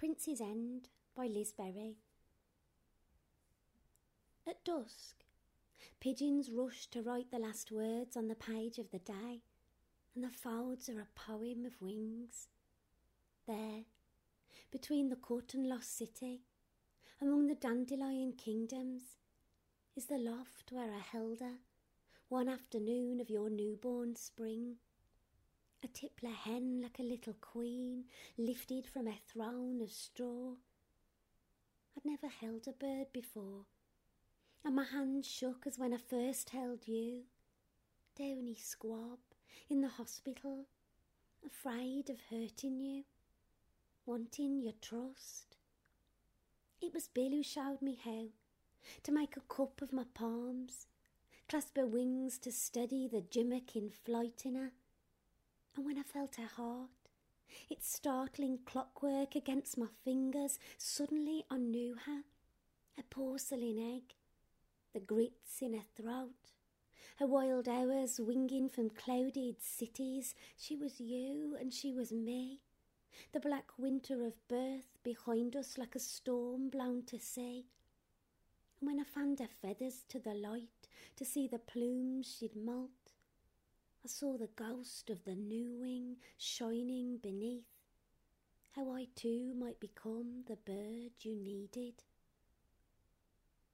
Princes End by Liz Berry. At dusk, pigeons rush to write the last words on the page of the day, and the folds are a poem of wings. There, between the cut and lost city, among the dandelion kingdoms, is the loft where I held her one afternoon of your newborn spring tippler hen like a little queen lifted from a throne of straw. I'd never held a bird before, and my hand shook as when I first held you. Downy squab in the hospital, afraid of hurting you, wanting your trust. It was Bill who showed me how to make a cup of my palms, clasp her wings to steady the gimmick in flight in her, and when I felt her heart, its startling clockwork against my fingers, suddenly I knew her. A porcelain egg, the grits in her throat, her wild hours winging from clouded cities. She was you and she was me. The black winter of birth behind us like a storm blown to sea. And when I fanned her feathers to the light to see the plumes she'd moult, I saw the ghost of the new wing shining beneath. How I too might become the bird you needed.